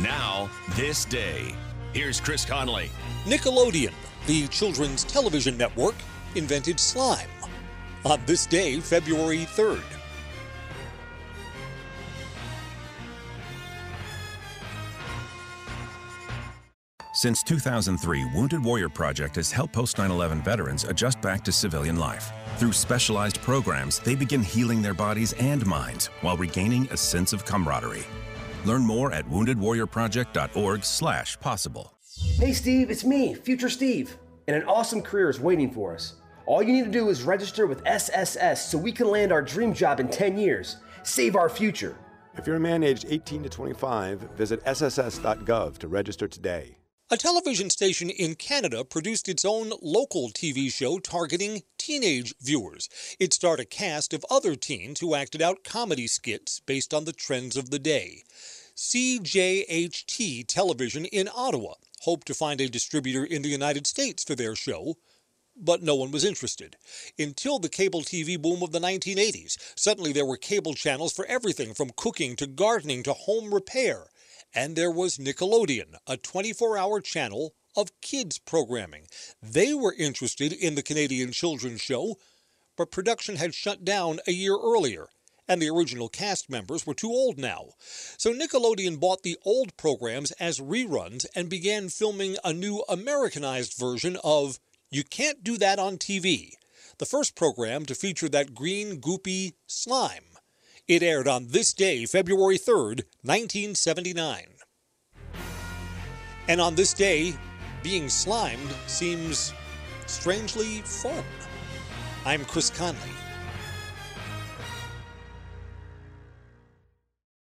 Now, this day. Here's Chris Conley. Nickelodeon, the children's television network, invented slime. On this day, February 3rd. Since 2003, Wounded Warrior Project has helped post 9 11 veterans adjust back to civilian life. Through specialized programs, they begin healing their bodies and minds while regaining a sense of camaraderie. Learn more at woundedwarriorproject.org/slash possible. Hey Steve, it's me, Future Steve, and an awesome career is waiting for us. All you need to do is register with SSS so we can land our dream job in 10 years. Save our future. If you're a man aged 18 to 25, visit sss.gov to register today. A television station in Canada produced its own local TV show targeting teenage viewers. It starred a cast of other teens who acted out comedy skits based on the trends of the day. CJOH Television in Ottawa hoped to find a distributor in the United States for their show, but no one was interested. Until the cable TV boom of the 1980s, suddenly there were cable channels for everything from cooking to gardening to home repair. And there was Nickelodeon, a 24 hour channel of kids programming. They were interested in the Canadian children's show, but production had shut down a year earlier, and the original cast members were too old now. So Nickelodeon bought the old programs as reruns and began filming a new Americanized version of You Can't Do That on TV, the first program to feature that green, goopy slime. It aired on this day, February 3rd, 1979. And on this day, being slimed seems strangely fun. I'm Chris Conley.